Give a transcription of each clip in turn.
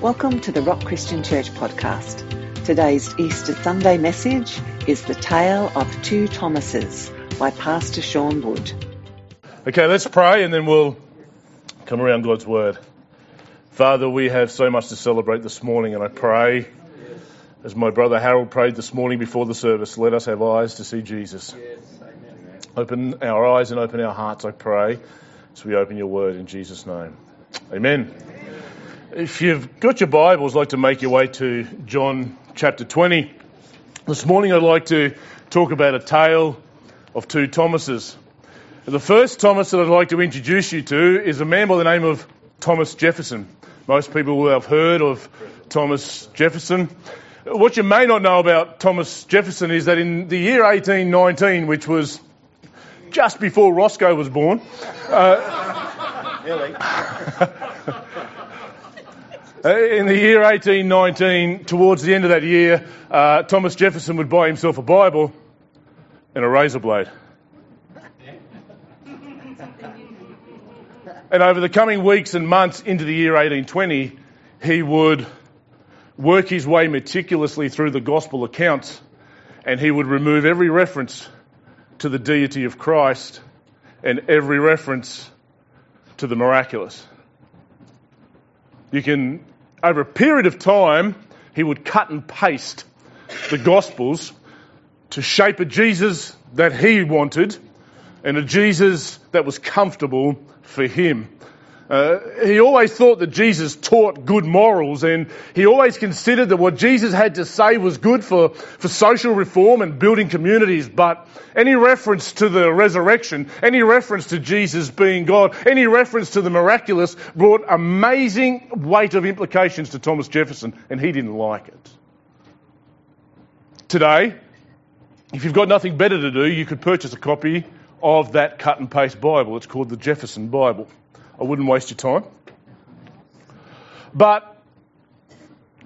Welcome to the Rock Christian Church podcast. Today's Easter Sunday message is The Tale of Two Thomases by Pastor Sean Wood. Okay, let's pray and then we'll come around God's Word. Father, we have so much to celebrate this morning, and I pray, as my brother Harold prayed this morning before the service, let us have eyes to see Jesus. Open our eyes and open our hearts, I pray, as we open your Word in Jesus' name. Amen. If you've got your Bibles, I'd like to make your way to John chapter 20. This morning I'd like to talk about a tale of two Thomases. The first Thomas that I'd like to introduce you to is a man by the name of Thomas Jefferson. Most people will have heard of Thomas Jefferson. What you may not know about Thomas Jefferson is that in the year 1819, which was just before Roscoe was born, uh, in the year 1819, towards the end of that year, uh, Thomas Jefferson would buy himself a Bible and a razor blade. And over the coming weeks and months into the year 1820, he would work his way meticulously through the gospel accounts and he would remove every reference to the deity of Christ and every reference to the miraculous. You can, over a period of time, he would cut and paste the Gospels to shape a Jesus that he wanted and a Jesus that was comfortable for him. Uh, he always thought that Jesus taught good morals and he always considered that what Jesus had to say was good for, for social reform and building communities, but any reference to the resurrection, any reference to Jesus being God, any reference to the miraculous brought amazing weight of implications to Thomas Jefferson and he didn't like it. Today, if you've got nothing better to do, you could purchase a copy of that cut and paste Bible. It's called the Jefferson Bible. I wouldn't waste your time. But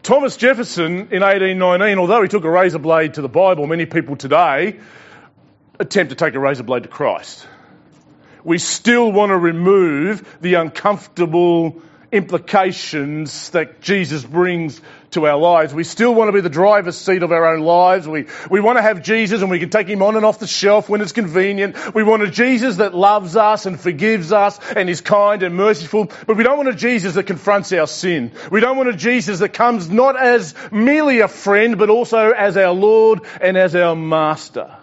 Thomas Jefferson in 1819, although he took a razor blade to the Bible, many people today attempt to take a razor blade to Christ. We still want to remove the uncomfortable implications that Jesus brings to our lives. We still want to be the driver's seat of our own lives. We, we want to have Jesus and we can take him on and off the shelf when it's convenient. We want a Jesus that loves us and forgives us and is kind and merciful. But we don't want a Jesus that confronts our sin. We don't want a Jesus that comes not as merely a friend, but also as our Lord and as our Master.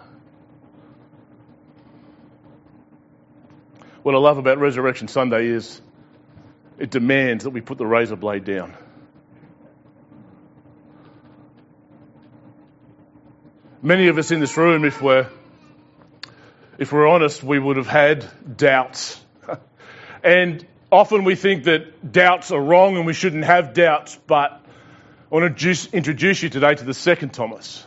What I love about Resurrection Sunday is it demands that we put the razor blade down. Many of us in this room, if we're, if we're honest, we would have had doubts. and often we think that doubts are wrong and we shouldn't have doubts, but I want to introduce you today to the second Thomas.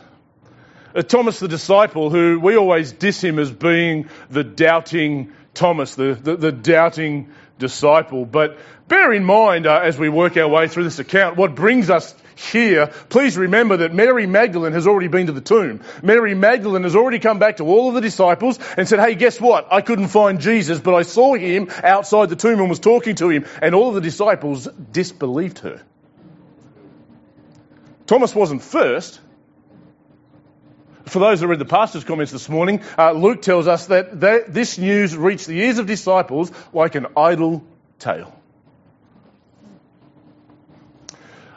Uh, Thomas the disciple, who we always diss him as being the doubting Thomas, the, the, the doubting disciple. But bear in mind uh, as we work our way through this account, what brings us here, please remember that Mary Magdalene has already been to the tomb. Mary Magdalene has already come back to all of the disciples and said, hey, guess what? I couldn't find Jesus, but I saw him outside the tomb and was talking to him. And all of the disciples disbelieved her. Thomas wasn't first. For those that read the pastor's comments this morning, uh, Luke tells us that, that this news reached the ears of disciples like an idle tale.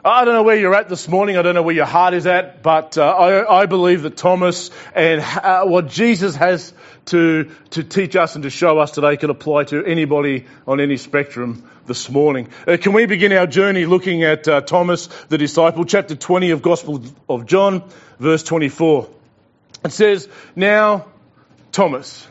I don't know where you're at this morning. I don't know where your heart is at, but uh, I, I, believe that Thomas and uh, what Jesus has to, to teach us and to show us today can apply to anybody on any spectrum this morning. Uh, can we begin our journey looking at uh, Thomas, the disciple, chapter 20 of Gospel of John, verse 24. It says, Now, Thomas,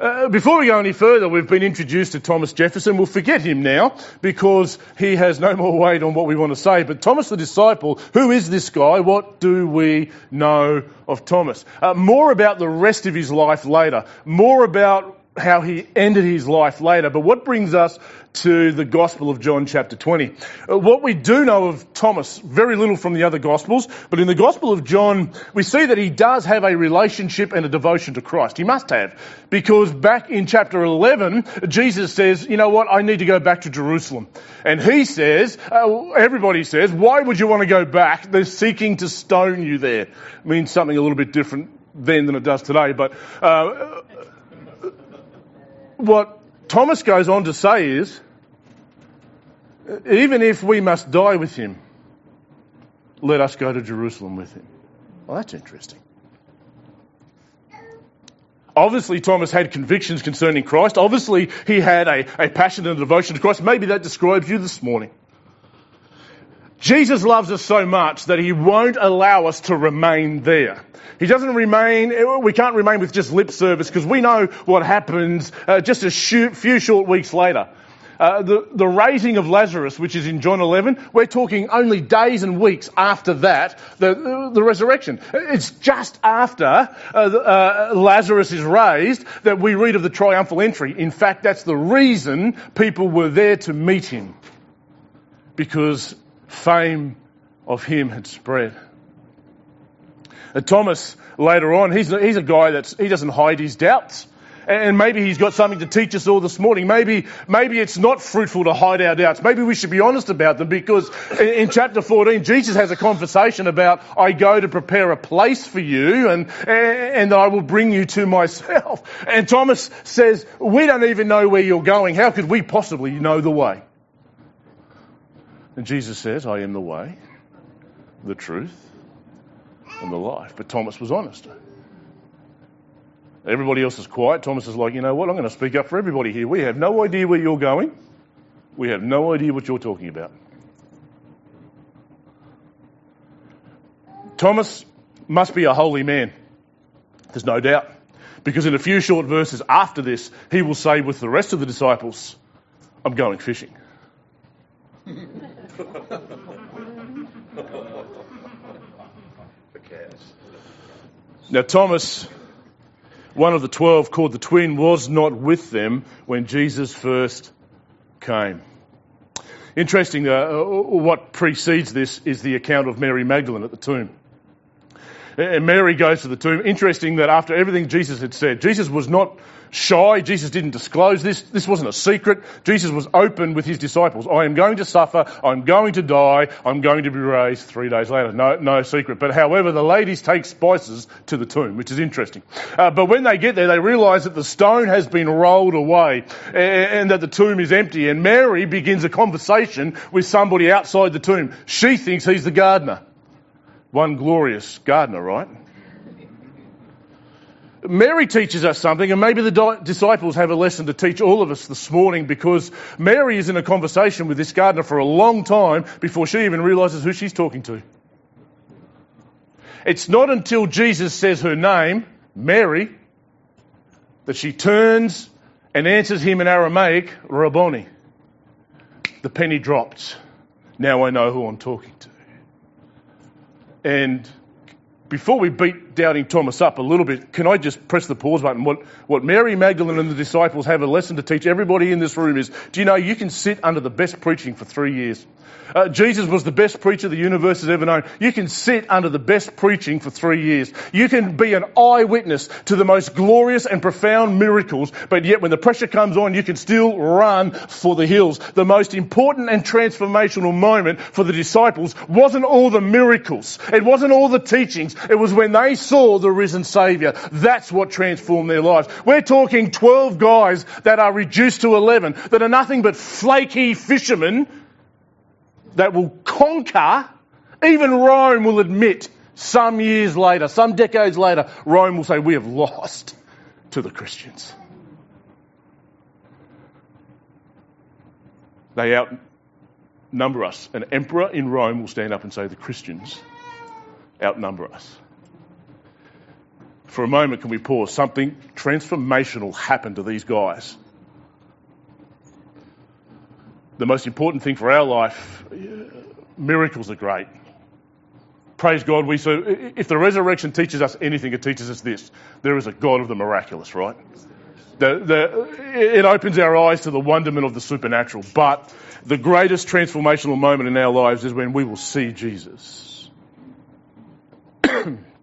uh, before we go any further, we've been introduced to Thomas Jefferson. We'll forget him now because he has no more weight on what we want to say. But Thomas the disciple, who is this guy? What do we know of Thomas? Uh, more about the rest of his life later. More about how he ended his life later. But what brings us to the Gospel of John chapter 20? Uh, what we do know of Thomas, very little from the other Gospels, but in the Gospel of John, we see that he does have a relationship and a devotion to Christ. He must have. Because back in chapter 11, Jesus says, you know what, I need to go back to Jerusalem. And he says, uh, everybody says, why would you want to go back? They're seeking to stone you there. It means something a little bit different then than it does today. But uh, what Thomas goes on to say is, even if we must die with him, let us go to Jerusalem with him. Well, that's interesting. Obviously, Thomas had convictions concerning Christ. Obviously, he had a, a passion and a devotion to Christ. Maybe that describes you this morning. Jesus loves us so much that he won't allow us to remain there. He doesn't remain, we can't remain with just lip service because we know what happens uh, just a few short weeks later. Uh, the, the raising of Lazarus, which is in John 11, we're talking only days and weeks after that, the, the, resurrection. It's just after uh, uh, Lazarus is raised that we read of the triumphal entry. In fact, that's the reason people were there to meet him. Because fame of him had spread. And Thomas, later on, he's, he's a guy that he doesn't hide his doubts. And maybe he's got something to teach us all this morning. Maybe, maybe it's not fruitful to hide our doubts. Maybe we should be honest about them because in, in chapter 14, Jesus has a conversation about, I go to prepare a place for you and, and I will bring you to myself. And Thomas says, we don't even know where you're going. How could we possibly know the way? And Jesus says, I am the way, the truth, and the life. But Thomas was honest. Everybody else is quiet. Thomas is like, you know what? I'm going to speak up for everybody here. We have no idea where you're going. We have no idea what you're talking about. Thomas must be a holy man. There's no doubt. Because in a few short verses after this, he will say with the rest of the disciples, I'm going fishing. now, Thomas, one of the twelve called the twin, was not with them when Jesus first came. Interesting, uh, what precedes this is the account of Mary Magdalene at the tomb. And Mary goes to the tomb. Interesting that after everything Jesus had said, Jesus was not shy. Jesus didn't disclose this. This wasn't a secret. Jesus was open with his disciples. I am going to suffer. I'm going to die. I'm going to be raised three days later. No, no secret. But however, the ladies take spices to the tomb, which is interesting. Uh, but when they get there, they realize that the stone has been rolled away and, and that the tomb is empty. And Mary begins a conversation with somebody outside the tomb. She thinks he's the gardener. One glorious gardener, right? Mary teaches us something, and maybe the disciples have a lesson to teach all of us this morning because Mary is in a conversation with this gardener for a long time before she even realizes who she's talking to. It's not until Jesus says her name, Mary, that she turns and answers him in Aramaic, Rabboni. The penny drops. Now I know who I'm talking to. And before we beat doubting Thomas up a little bit, can I just press the pause button? What, what Mary Magdalene and the disciples have a lesson to teach everybody in this room is, do you know you can sit under the best preaching for three years? Uh, Jesus was the best preacher the universe has ever known. You can sit under the best preaching for three years. You can be an eyewitness to the most glorious and profound miracles, but yet when the pressure comes on, you can still run for the hills. The most important and transformational moment for the disciples wasn't all the miracles. It wasn't all the teachings. It was when they saw the risen Saviour. That's what transformed their lives. We're talking 12 guys that are reduced to 11, that are nothing but flaky fishermen that will conquer. Even Rome will admit some years later, some decades later, Rome will say, we have lost to the Christians. They outnumber us. An emperor in Rome will stand up and say, the Christians outnumber us. For a moment, can we pause? Something transformational happened to these guys. The most important thing for our life, uh, miracles are great. Praise God, we so if the resurrection teaches us anything, it teaches us this. There is a God of the miraculous, right? The, the, it opens our eyes to the wonderment of the supernatural. But the greatest transformational moment in our lives is when we will see Jesus.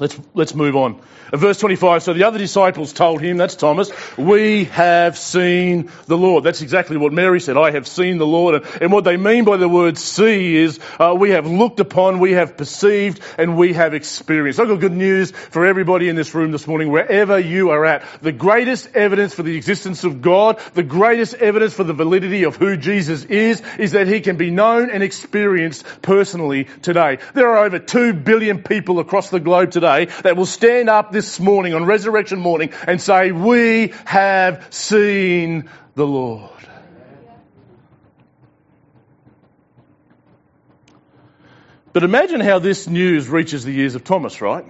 let's, let's move on. Verse 25, so the other disciples told him, that's Thomas, we have seen the Lord. That's exactly what Mary said, I have seen the Lord. And, and what they mean by the word see is uh, we have looked upon, we have perceived, and we have experienced. I've got good news for everybody in this room this morning, wherever you are at. The greatest evidence for the existence of God, the greatest evidence for the validity of who Jesus is, is that he can be known and experienced personally today. There are over two billion people across the globe today that will stand up this morning, on resurrection morning, and say, we have seen the Lord. But imagine how this news reaches the ears of Thomas, right?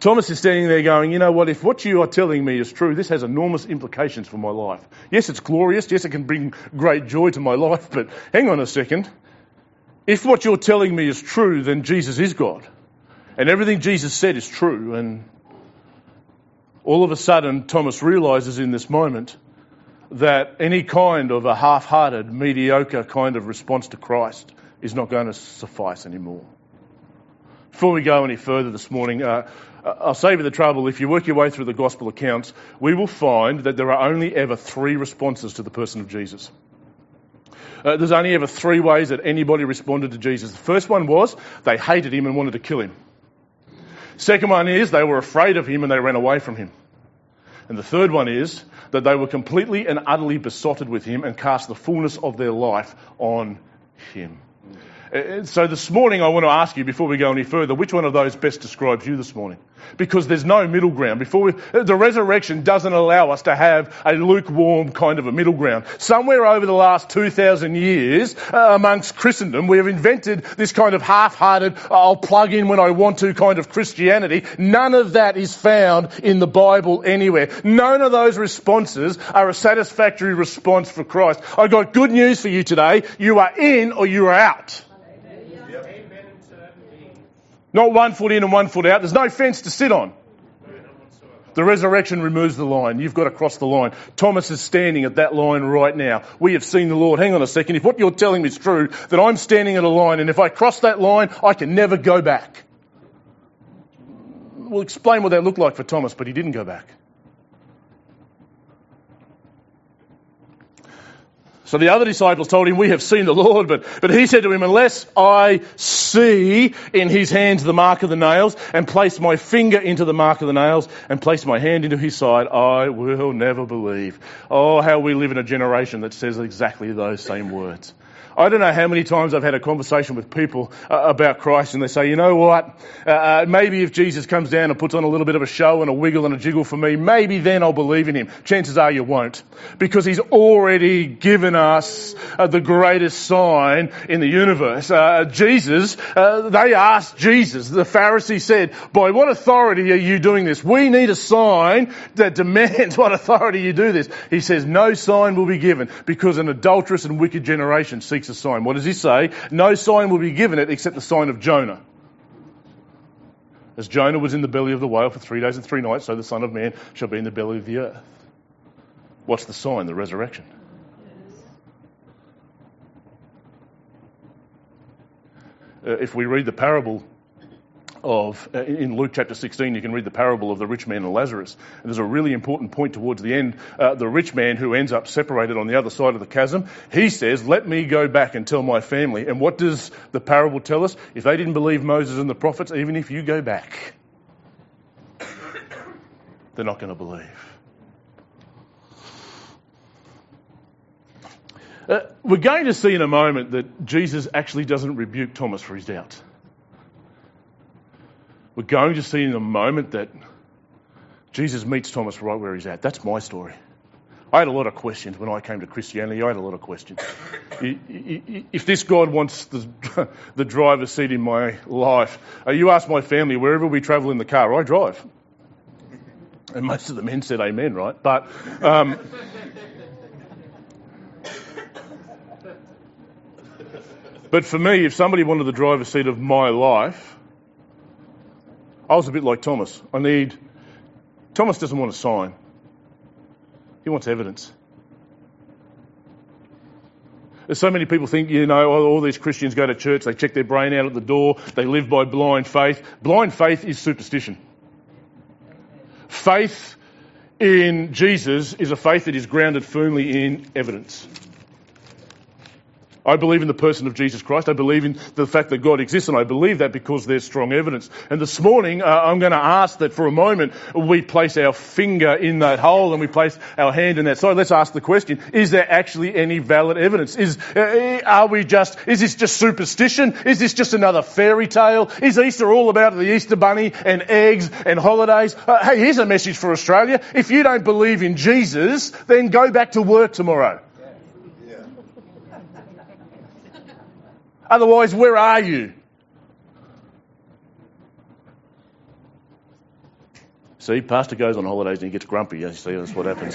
Thomas is standing there going, you know what, if what you are telling me is true, this has enormous implications for my life. Yes, it's glorious. Yes, it can bring great joy to my life, but hang on a second. If what you're telling me is true, then Jesus is God. And everything Jesus said is true. And all of a sudden, Thomas realizes in this moment that any kind of a half hearted, mediocre kind of response to Christ is not going to suffice anymore. Before we go any further this morning, uh, I'll save you the trouble. If you work your way through the gospel accounts, we will find that there are only ever three responses to the person of Jesus. Uh, there's only ever three ways that anybody responded to Jesus. The first one was they hated him and wanted to kill him. Second one is they were afraid of him and they ran away from him. And the third one is that they were completely and utterly besotted with him and cast the fullness of their life on him. Uh, so this morning I want to ask you, before we go any further, which one of those best describes you this morning? Because there's no middle ground. Before we, the resurrection doesn't allow us to have a lukewarm kind of a middle ground. Somewhere over the last 2,000 years, uh, amongst Christendom, we have invented this kind of half-hearted, I'll plug in when I want to kind of Christianity. None of that is found in the Bible anywhere. None of those responses are a satisfactory response for Christ. I've got good news for you today. You are in or you are out. Not one foot in and one foot out. There's no fence to sit on. The resurrection removes the line. You've got to cross the line. Thomas is standing at that line right now. We have seen the Lord. Hang on a second. If what you're telling me is true, then I'm standing at a line, and if I cross that line, I can never go back. We'll explain what that looked like for Thomas, but he didn't go back. So the other disciples told him, we have seen the Lord, but, but he said to him, unless I see in his hands the mark of the nails and place my finger into the mark of the nails and place my hand into his side, I will never believe. Oh, how we live in a generation that says exactly those same words. I don't know how many times I've had a conversation with people uh, about Christ and they say, you know what, uh, uh, maybe if Jesus comes down and puts on a little bit of a show and a wiggle and a jiggle for me, maybe then I'll believe in him. Chances are you won't. Because he's already given us uh, the greatest sign in the universe. Uh, Jesus, uh, they asked Jesus, the Pharisee said, by what authority are you doing this? We need a sign that demands what authority you do this. He says, no sign will be given because an adulterous and wicked generation seeks a sign. What does he say? No sign will be given it except the sign of Jonah. As Jonah was in the belly of the whale for three days and three nights, so the Son of Man shall be in the belly of the earth. What's the sign? The resurrection. Uh, if we read the parable of, uh, in Luke chapter 16, you can read the parable of the rich man and Lazarus. And there's a really important point towards the end. Uh, the rich man who ends up separated on the other side of the chasm, he says, let me go back and tell my family. And what does the parable tell us? If they didn't believe Moses and the prophets, even if you go back, they're not going to believe. Uh, we're going to see in a moment that Jesus actually doesn't rebuke Thomas for his doubts. We're going to see in a moment that Jesus meets Thomas right where he's at. That's my story. I had a lot of questions when I came to Christianity. I had a lot of questions. If this God wants the, the driver's seat in my life, uh, you ask my family, wherever we travel in the car, I drive. And most of the men said amen, right? But. Um, but for me, if somebody wanted the driver's seat of my life, I was a bit like Thomas. I need Thomas doesn't want a sign. He wants evidence. So many people think, you know, all these Christians go to church, they check their brain out at the door, they live by blind faith. Blind faith is superstition. Faith in Jesus is a faith that is grounded firmly in evidence. I believe in the person of Jesus Christ. I believe in the fact that God exists, and I believe that because there's strong evidence. And this morning, uh, I'm going to ask that for a moment we place our finger in that hole and we place our hand in that side. Let's ask the question: Is there actually any valid evidence? Is uh, are we just? Is this just superstition? Is this just another fairy tale? Is Easter all about the Easter bunny and eggs and holidays? Uh, hey, here's a message for Australia: If you don't believe in Jesus, then go back to work tomorrow. Otherwise, where are you? See, Pastor goes on holidays and he gets grumpy. You see, that's what happens.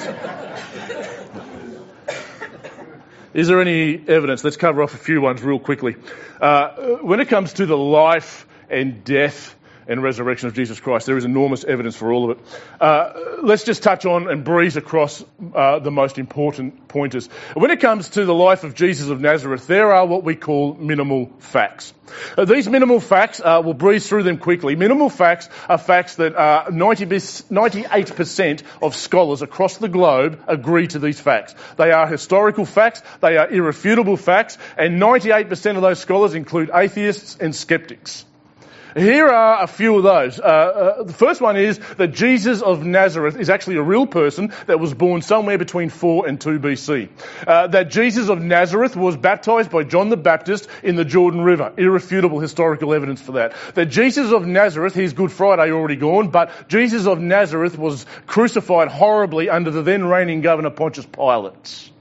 Is there any evidence? Let's cover off a few ones real quickly. Uh, when it comes to the life and death and resurrection of Jesus Christ. There is enormous evidence for all of it. Uh, let's just touch on and breeze across uh, the most important pointers. When it comes to the life of Jesus of Nazareth, there are what we call minimal facts. Uh, these minimal facts, uh, we'll breeze through them quickly. Minimal facts are facts that 90, 98% of scholars across the globe agree to these facts. They are historical facts, they are irrefutable facts, and 98% of those scholars include atheists and skeptics. Here are a few of those. Uh, uh, the first one is that Jesus of Nazareth is actually a real person that was born somewhere between 4 and 2 BC. Uh, that Jesus of Nazareth was baptized by John the Baptist in the Jordan River. Irrefutable historical evidence for that. That Jesus of Nazareth, he's Good Friday already gone, but Jesus of Nazareth was crucified horribly under the then reigning governor Pontius Pilate.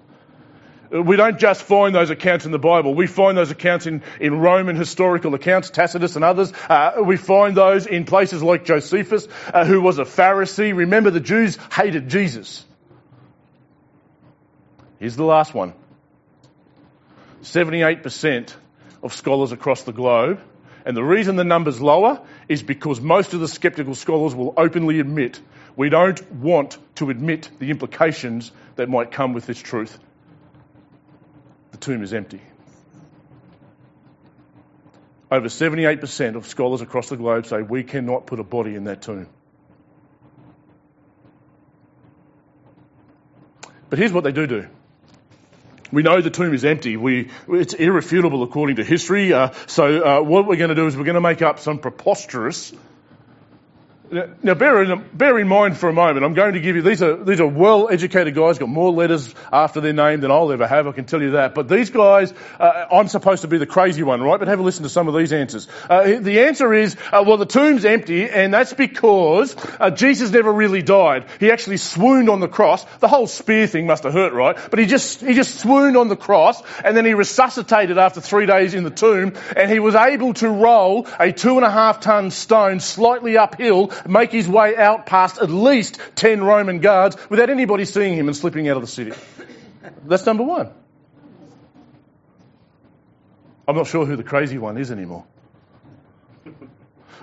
We don't just find those accounts in the Bible. We find those accounts in, in Roman historical accounts, Tacitus and others. Uh, we find those in places like Josephus, uh, who was a Pharisee. Remember, the Jews hated Jesus. Here's the last one 78% of scholars across the globe. And the reason the number's lower is because most of the skeptical scholars will openly admit we don't want to admit the implications that might come with this truth the tomb is empty. Over 78% of scholars across the globe say we cannot put a body in that tomb. But here's what they do do. We know the tomb is empty. We, it's irrefutable according to history. Uh, so uh, what we're going to do is we're going to make up some preposterous now, bear in, bear in mind for a moment, I'm going to give you, these are, these are well educated guys, got more letters after their name than I'll ever have, I can tell you that. But these guys, uh, I'm supposed to be the crazy one, right? But have a listen to some of these answers. Uh, the answer is, uh, well, the tomb's empty, and that's because uh, Jesus never really died. He actually swooned on the cross. The whole spear thing must have hurt, right? But he just, he just swooned on the cross, and then he resuscitated after three days in the tomb, and he was able to roll a two and a half ton stone slightly uphill make his way out past at least 10 Roman guards without anybody seeing him and slipping out of the city. That's number one. I'm not sure who the crazy one is anymore.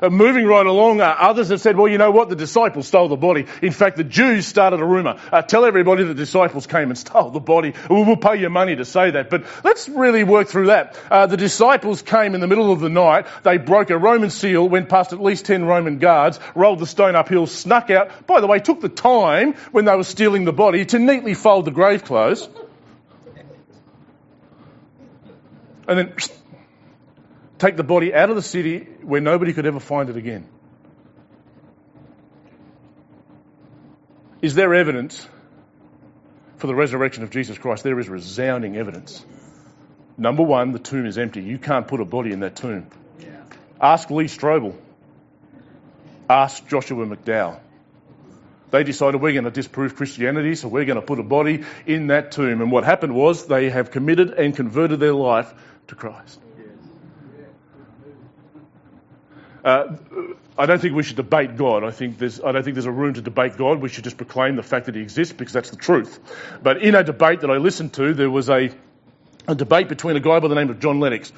Uh, moving right along, uh, others have said, well, you know what? The disciples stole the body. In fact, the Jews started a rumour. Uh, tell everybody the disciples came and stole the body. We'll pay you money to say that. But let's really work through that. Uh, the disciples came in the middle of the night. They broke a Roman seal, went past at least 10 Roman guards, rolled the stone uphill, snuck out. By the way, took the time when they were stealing the body to neatly fold the grave clothes. And then take the body out of the city where nobody could ever find it again. Is there evidence for the resurrection of Jesus Christ? There is resounding evidence. Number one, the tomb is empty. You can't put a body in that tomb. Yeah. Ask Lee Strobel. Ask Joshua McDowell. They decided we're going to disprove Christianity, so we're going to put a body in that tomb. And what happened was they have committed and converted their life to Christ. Uh, I don't think we should debate God. I think there's, I don't think there's a room to debate God. We should just proclaim the fact that He exists because that's the truth. But in a debate that I listened to, there was a, a debate between a guy by the name of John Lennox.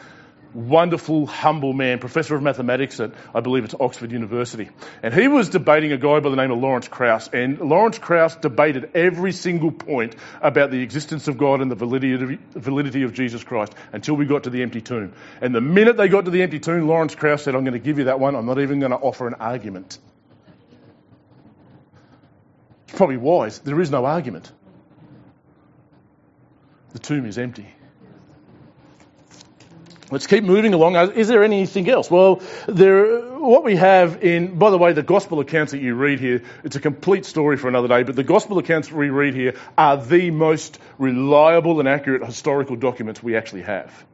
Wonderful, humble man, professor of mathematics at, I believe it's Oxford University. And he was debating a guy by the name of Lawrence Krauss. And Lawrence Krauss debated every single point about the existence of God and the validity, validity of Jesus Christ until we got to the empty tomb. And the minute they got to the empty tomb, Lawrence Krauss said, I'm going to give you that one. I'm not even going to offer an argument. It's probably wise. There is no argument. The tomb is empty. Let's keep moving along. Is there anything else? Well, there, what we have in, by the way, the gospel accounts that you read here, it's a complete story for another day, but the gospel accounts we read here are the most reliable and accurate historical documents we actually have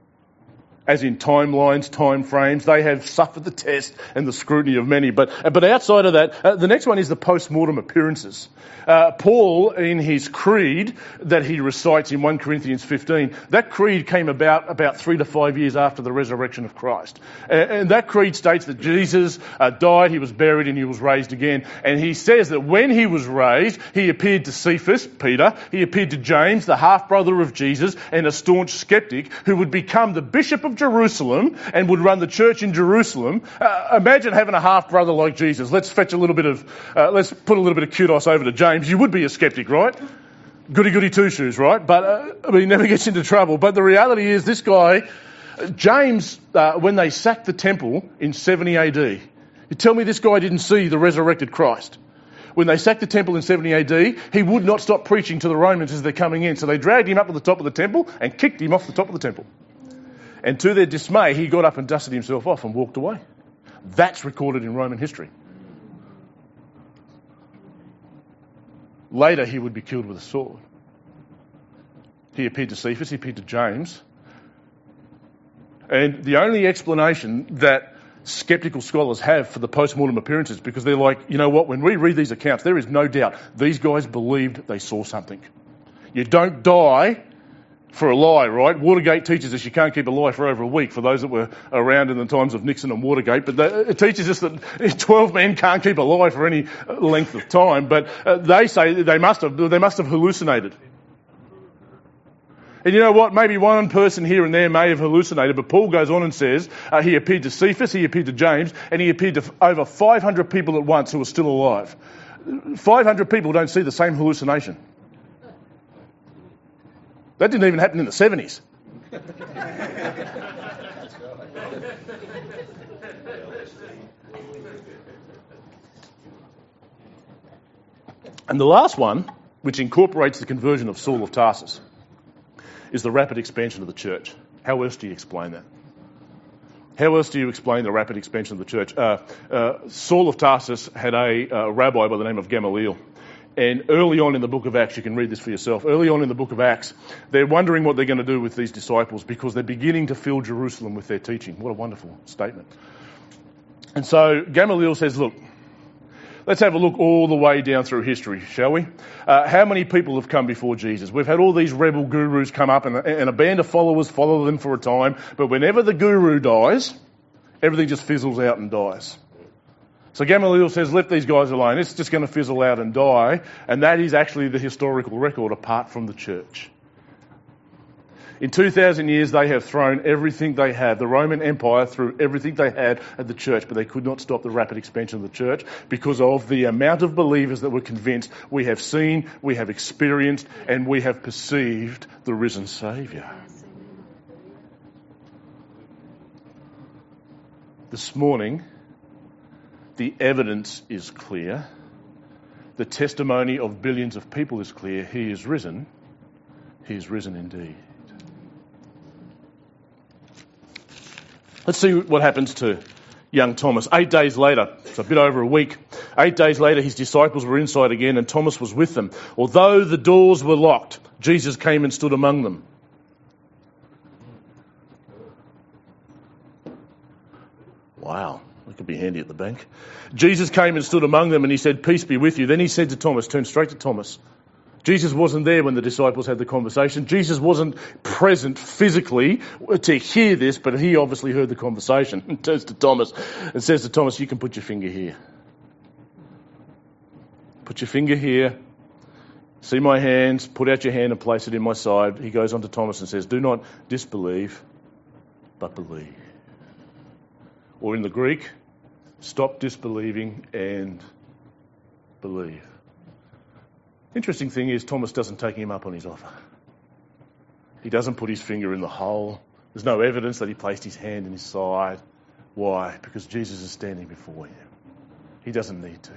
as in timelines, time frames. They have suffered the test and the scrutiny of many. But, but outside of that, uh, the next one is the post-mortem appearances. Uh, Paul, in his creed that he recites in 1 Corinthians 15, that creed came about about three to five years after the resurrection of Christ. And, and that creed states that Jesus uh, died, he was buried, and he was raised again. And he says that when he was raised, he appeared to Cephas, Peter, he appeared to James, the half-brother of Jesus, and a staunch skeptic who would become the bishop of Jerusalem and would run the church in Jerusalem. Uh, imagine having a half brother like Jesus. Let's fetch a little bit of, uh, let's put a little bit of kudos over to James. You would be a skeptic, right? Goody goody two shoes, right? But uh, I mean, he never gets into trouble. But the reality is, this guy, James, uh, when they sacked the temple in 70 AD, you tell me this guy didn't see the resurrected Christ when they sacked the temple in 70 AD, he would not stop preaching to the Romans as they're coming in. So they dragged him up to the top of the temple and kicked him off the top of the temple. And to their dismay, he got up and dusted himself off and walked away. That's recorded in Roman history. Later, he would be killed with a sword. He appeared to Cephas, he appeared to James. And the only explanation that skeptical scholars have for the post-mortem appearances, because they're like, you know what, when we read these accounts, there is no doubt these guys believed they saw something. You don't die for a lie, right? Watergate teaches us you can't keep a lie for over a week for those that were around in the times of Nixon and Watergate, but it teaches us that 12 men can't keep a lie for any length of time, but uh, they say they must have, they must have hallucinated. And you know what? Maybe one person here and there may have hallucinated, but Paul goes on and says uh, he appeared to Cephas, he appeared to James, and he appeared to over 500 people at once who were still alive. 500 people don't see the same hallucination. That didn't even happen in the 70s. and the last one, which incorporates the conversion of Saul of Tarsus, is the rapid expansion of the church. How else do you explain that? How else do you explain the rapid expansion of the church? Uh, uh, Saul of Tarsus had a uh, rabbi by the name of Gamaliel. And early on in the book of Acts, you can read this for yourself. Early on in the book of Acts, they're wondering what they're going to do with these disciples because they're beginning to fill Jerusalem with their teaching. What a wonderful statement. And so Gamaliel says, Look, let's have a look all the way down through history, shall we? Uh, how many people have come before Jesus? We've had all these rebel gurus come up, and and a band of followers follow them for a time, but whenever the guru dies, everything just fizzles out and dies. So Gamaliel says, let these guys alone. It's just going to fizzle out and die. And that is actually the historical record apart from the church. In 2,000 years, they have thrown everything they had. The Roman Empire threw everything they had at the church, but they could not stop the rapid expansion of the church because of the amount of believers that were convinced we have seen, we have experienced, and we have perceived the risen Saviour. This morning, the evidence is clear. The testimony of billions of people is clear. He is risen. He is risen indeed. Let's see what happens to young Thomas. Eight days later, it's a bit over a week, eight days later, his disciples were inside again and Thomas was with them. Although the doors were locked, Jesus came and stood among them. Wow. That be handy at the bank. Jesus came and stood among them and he said, Peace be with you. Then he said to Thomas, Turn straight to Thomas. Jesus wasn't there when the disciples had the conversation. Jesus wasn't present physically to hear this, but he obviously heard the conversation. And turns to Thomas and says to Thomas, You can put your finger here. Put your finger here. See my hands. Put out your hand and place it in my side. He goes on to Thomas and says, Do not disbelieve, but believe. or in the Greek, stop disbelieving and believe. Interesting thing is, Thomas doesn't take him up on his offer. He doesn't put his finger in the hole. There's no evidence that he placed his hand in his side. Why? Because Jesus is standing before him. He doesn't need to.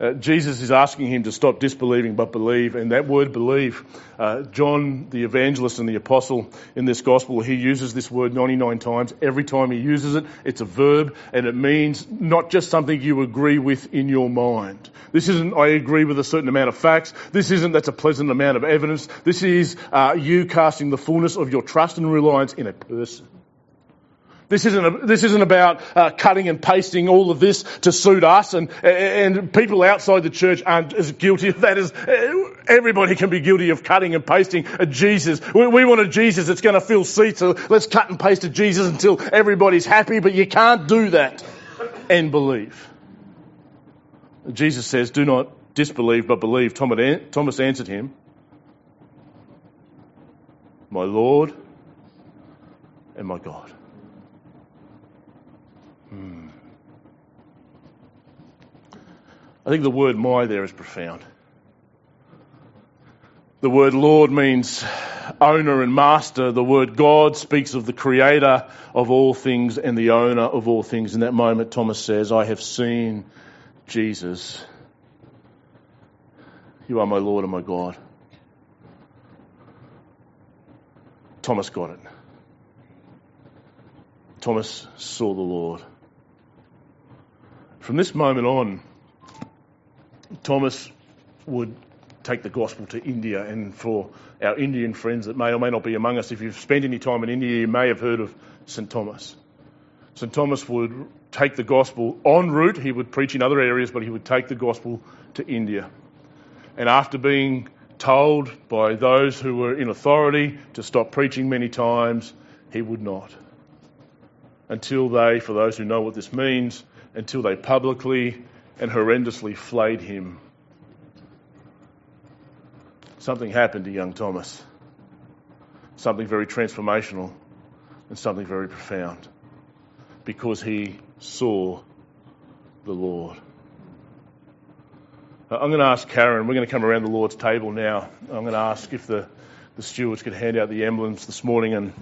Uh, Jesus is asking him to stop disbelieving but believe, and that word believe, uh, John the evangelist and the apostle in this gospel, he uses this word 99 times. Every time he uses it, it's a verb, and it means not just something you agree with in your mind. This isn't, I agree with a certain amount of facts. This isn't, that's a pleasant amount of evidence. This is uh, you casting the fullness of your trust and reliance in a person. This isn't, a, this isn't about uh, cutting and pasting all of this to suit us, and, and people outside the church aren't as guilty of that as everybody can be guilty of cutting and pasting a Jesus. We, we want a Jesus that's going to fill seats, so let's cut and paste a Jesus until everybody's happy, but you can't do that and believe. Jesus says, Do not disbelieve, but believe. Thomas answered him, My Lord and my God. I think the word my there is profound. The word Lord means owner and master. The word God speaks of the creator of all things and the owner of all things. In that moment, Thomas says, I have seen Jesus. You are my Lord and my God. Thomas got it. Thomas saw the Lord. From this moment on, Thomas would take the gospel to India. And for our Indian friends that may or may not be among us, if you've spent any time in India, you may have heard of St. Thomas. St. Thomas would take the gospel en route. He would preach in other areas, but he would take the gospel to India. And after being told by those who were in authority to stop preaching many times, he would not. Until they, for those who know what this means, until they publicly and horrendously flayed him. Something happened to young Thomas. Something very transformational and something very profound. Because he saw the Lord. Uh, I'm going to ask Karen, we're going to come around the Lord's table now. I'm going to ask if the, the stewards could hand out the emblems this morning and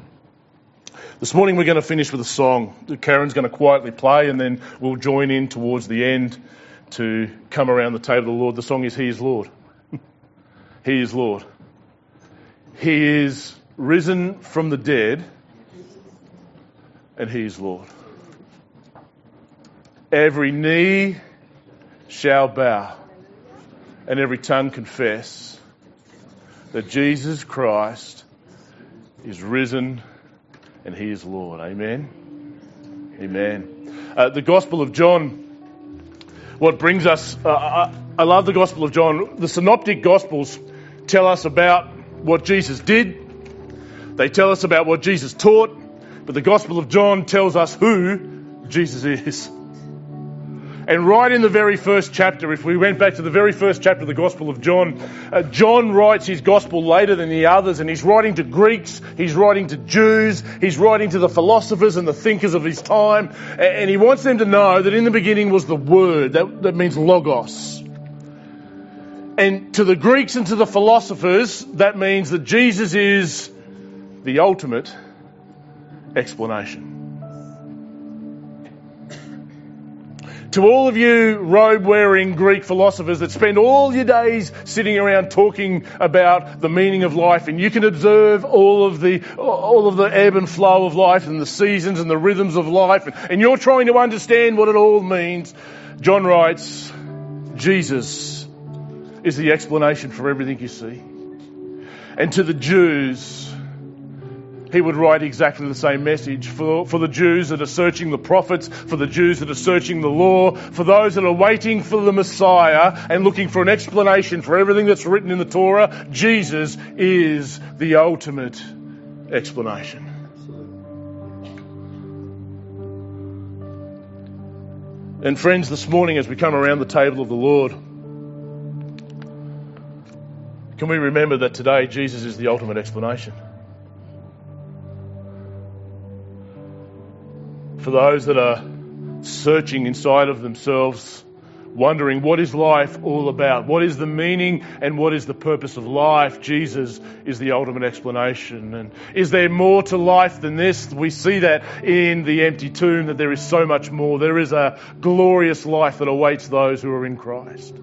this morning we're going to finish with a song that Karen's going to quietly play and then we'll join in towards the end to come around the table of the Lord. The song is He is Lord. he is Lord. He is risen from the dead and He is Lord. Every knee shall bow and every tongue confess that Jesus Christ is risen and He is Lord. Amen. Amen. Uh, the Gospel of John, what brings us, uh, I, I love the Gospel of John. The Synoptic Gospels tell us about what Jesus did, they tell us about what Jesus taught, but the Gospel of John tells us who Jesus is. And right in the very first chapter, if we went back to the very first chapter of the Gospel of John, uh, John writes his Gospel later than the others, and he's writing to Greeks, he's writing to Jews, he's writing to the philosophers and the thinkers of his time, and he wants them to know that in the beginning was the Word, that, that means Logos. And to the Greeks and to the philosophers, that means that Jesus is the ultimate explanation. To all of you robe wearing Greek philosophers that spend all your days sitting around talking about the meaning of life and you can observe all of the, all of the ebb and flow of life and the seasons and the rhythms of life and, and you're trying to understand what it all means. John writes, Jesus is the explanation for everything you see. And to the Jews, he would write exactly the same message for, for the Jews that are searching the prophets, for the Jews that are searching the law, for those that are waiting for the Messiah and looking for an explanation for everything that's written in the Torah. Jesus is the ultimate explanation. And friends, this morning as we come around the table of the Lord, can we remember that today Jesus is the ultimate explanation? For those that are searching inside of themselves, wondering what is life all about? What is the meaning and what is the purpose of life? Jesus is the ultimate explanation. And is there more to life than this? We see that in the empty tomb, that there is so much more. There is a glorious life that awaits those who are in Christ.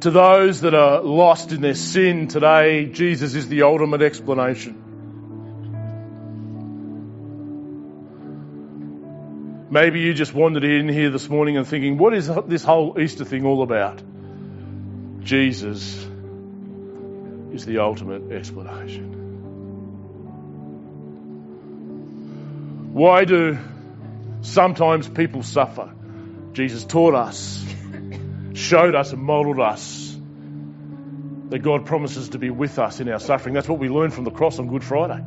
To those that are lost in their sin today, Jesus is the ultimate explanation. Maybe you just wandered in here this morning and thinking, what is this whole Easter thing all about? Jesus is the ultimate explanation. Why do sometimes people suffer? Jesus taught us, showed us, and modeled us that God promises to be with us in our suffering. That's what we learned from the cross on Good Friday.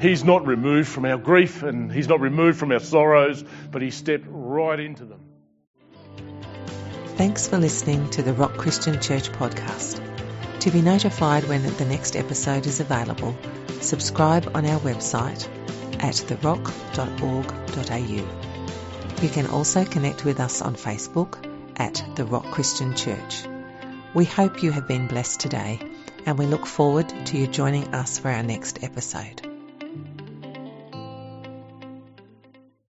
He's not removed from our grief and He's not removed from our sorrows, but He stepped right into them. Thanks for listening to the Rock Christian Church podcast. To be notified when the next episode is available, subscribe on our website at therock.org.au. You can also connect with us on Facebook at The Rock Christian Church. We hope you have been blessed today and we look forward to you joining us for our next episode.